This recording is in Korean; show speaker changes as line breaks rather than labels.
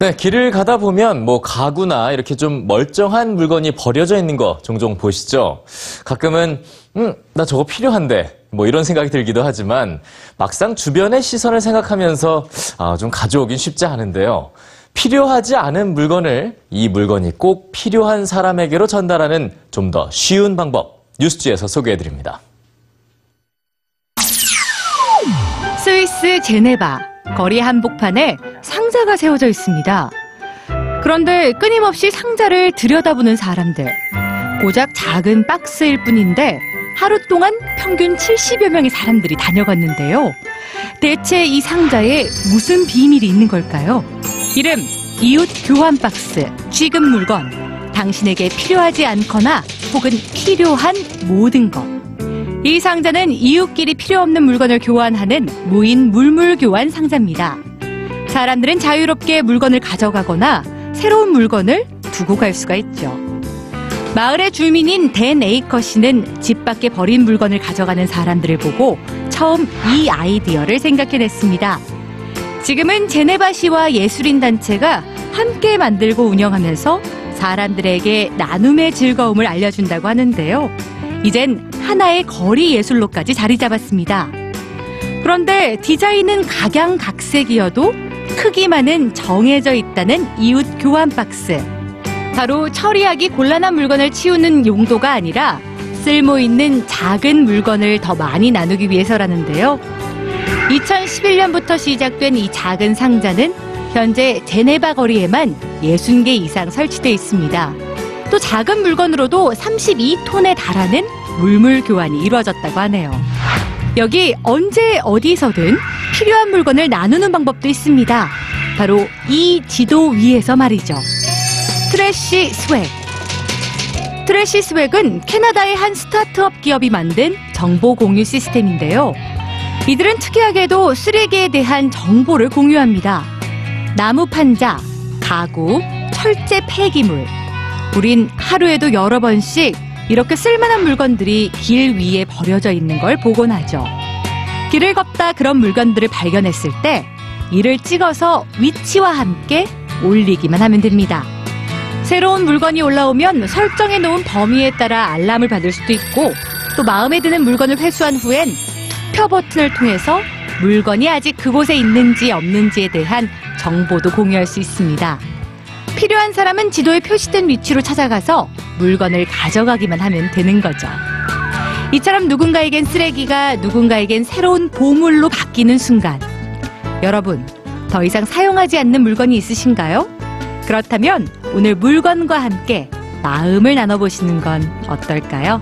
네, 길을 가다 보면 뭐 가구나 이렇게 좀 멀쩡한 물건이 버려져 있는 거 종종 보시죠? 가끔은 음, 나 저거 필요한데 뭐 이런 생각이 들기도 하지만 막상 주변의 시선을 생각하면서 아, 좀 가져오긴 쉽지 않은데요. 필요하지 않은 물건을 이 물건이 꼭 필요한 사람에게로 전달하는 좀 더 쉬운 방법 뉴스지에서 소개해 드립니다.
스위스 제네바 거리 한복판에 상자가 세워져 있습니다. 그런데 끊임없이 상자를 들여다보는 사람들. 고작 작은 박스일 뿐인데 하루 동안 평균 70여 명의 사람들이 다녀갔는데요. 대체 이 상자에 무슨 비밀이 있는 걸까요? 이름 이웃 교환 박스 취급 물건 당신에게 필요하지 않거나 혹은 필요한 모든 것. 이 상자는 이웃끼리 필요 없는 물건을 교환하는 무인 물물 교환 상자입니다. 사람들은 자유롭게 물건을 가져가거나 새로운 물건을 두고 갈 수가 있죠. 마을의 주민인 댄 에이커 씨는 집 밖에 버린 물건을 가져가는 사람들을 보고 처음 이 아이디어를 생각해냈습니다. 지금은 제네바 시와 예술인 단체가 함께 만들고 운영하면서 사람들에게 나눔의 즐거움을 알려준다고 하는데요. 이젠 하나의 거리 예술로까지 자리 잡았습니다. 그런데 디자인은 각양각색이어도 크기만은 정해져 있다는 이웃 교환 박스. 바로 처리하기 곤란한 물건을 치우는 용도가 아니라 쓸모 있는 작은 물건을 더 많이 나누기 위해서라는데요. 2011년부터 시작된 이 작은 상자는 현재 제네바 거리에만 60개 이상 설치돼 있습니다. 또 작은 물건으로도 32톤에 달하는 물물 교환이 이루어졌다고 하네요. 여기 언제 어디서든 필요한 물건을 나누는 방법도 있습니다. 바로 이 지도 위에서 말이죠. Trash Swag. Trash Swag은 캐나다의 한 스타트업 기업이 만든 정보 공유 시스템인데요. 이들은 특이하게도 쓰레기에 대한 정보를 공유합니다. 나무 판자, 가구, 철제 폐기물. 우린 하루에도 여러 번씩 이렇게 쓸만한 물건들이 길 위에 버려져 있는 걸 보곤 하죠. 길을 걷다 그런 물건들을 발견했을 때 이를 찍어서 위치와 함께 올리기만 하면 됩니다. 새로운 물건이 올라오면 설정해 놓은 범위에 따라 알람을 받을 수도 있고 또 마음에 드는 물건을 회수한 후엔 투표 버튼을 통해서 물건이 아직 그곳에 있는지 없는지에 대한 정보도 공유할 수 있습니다. 필요한 사람은 지도에 표시된 위치로 찾아가서 물건을 가져가기만 하면 되는 거죠. 이처럼 누군가에겐 쓰레기가 누군가에겐 새로운 보물로 바뀌는 순간. 여러분, 더 이상 사용하지 않는 물건이 있으신가요? 그렇다면 오늘 물건과 함께 마음을 나눠보시는 건 어떨까요?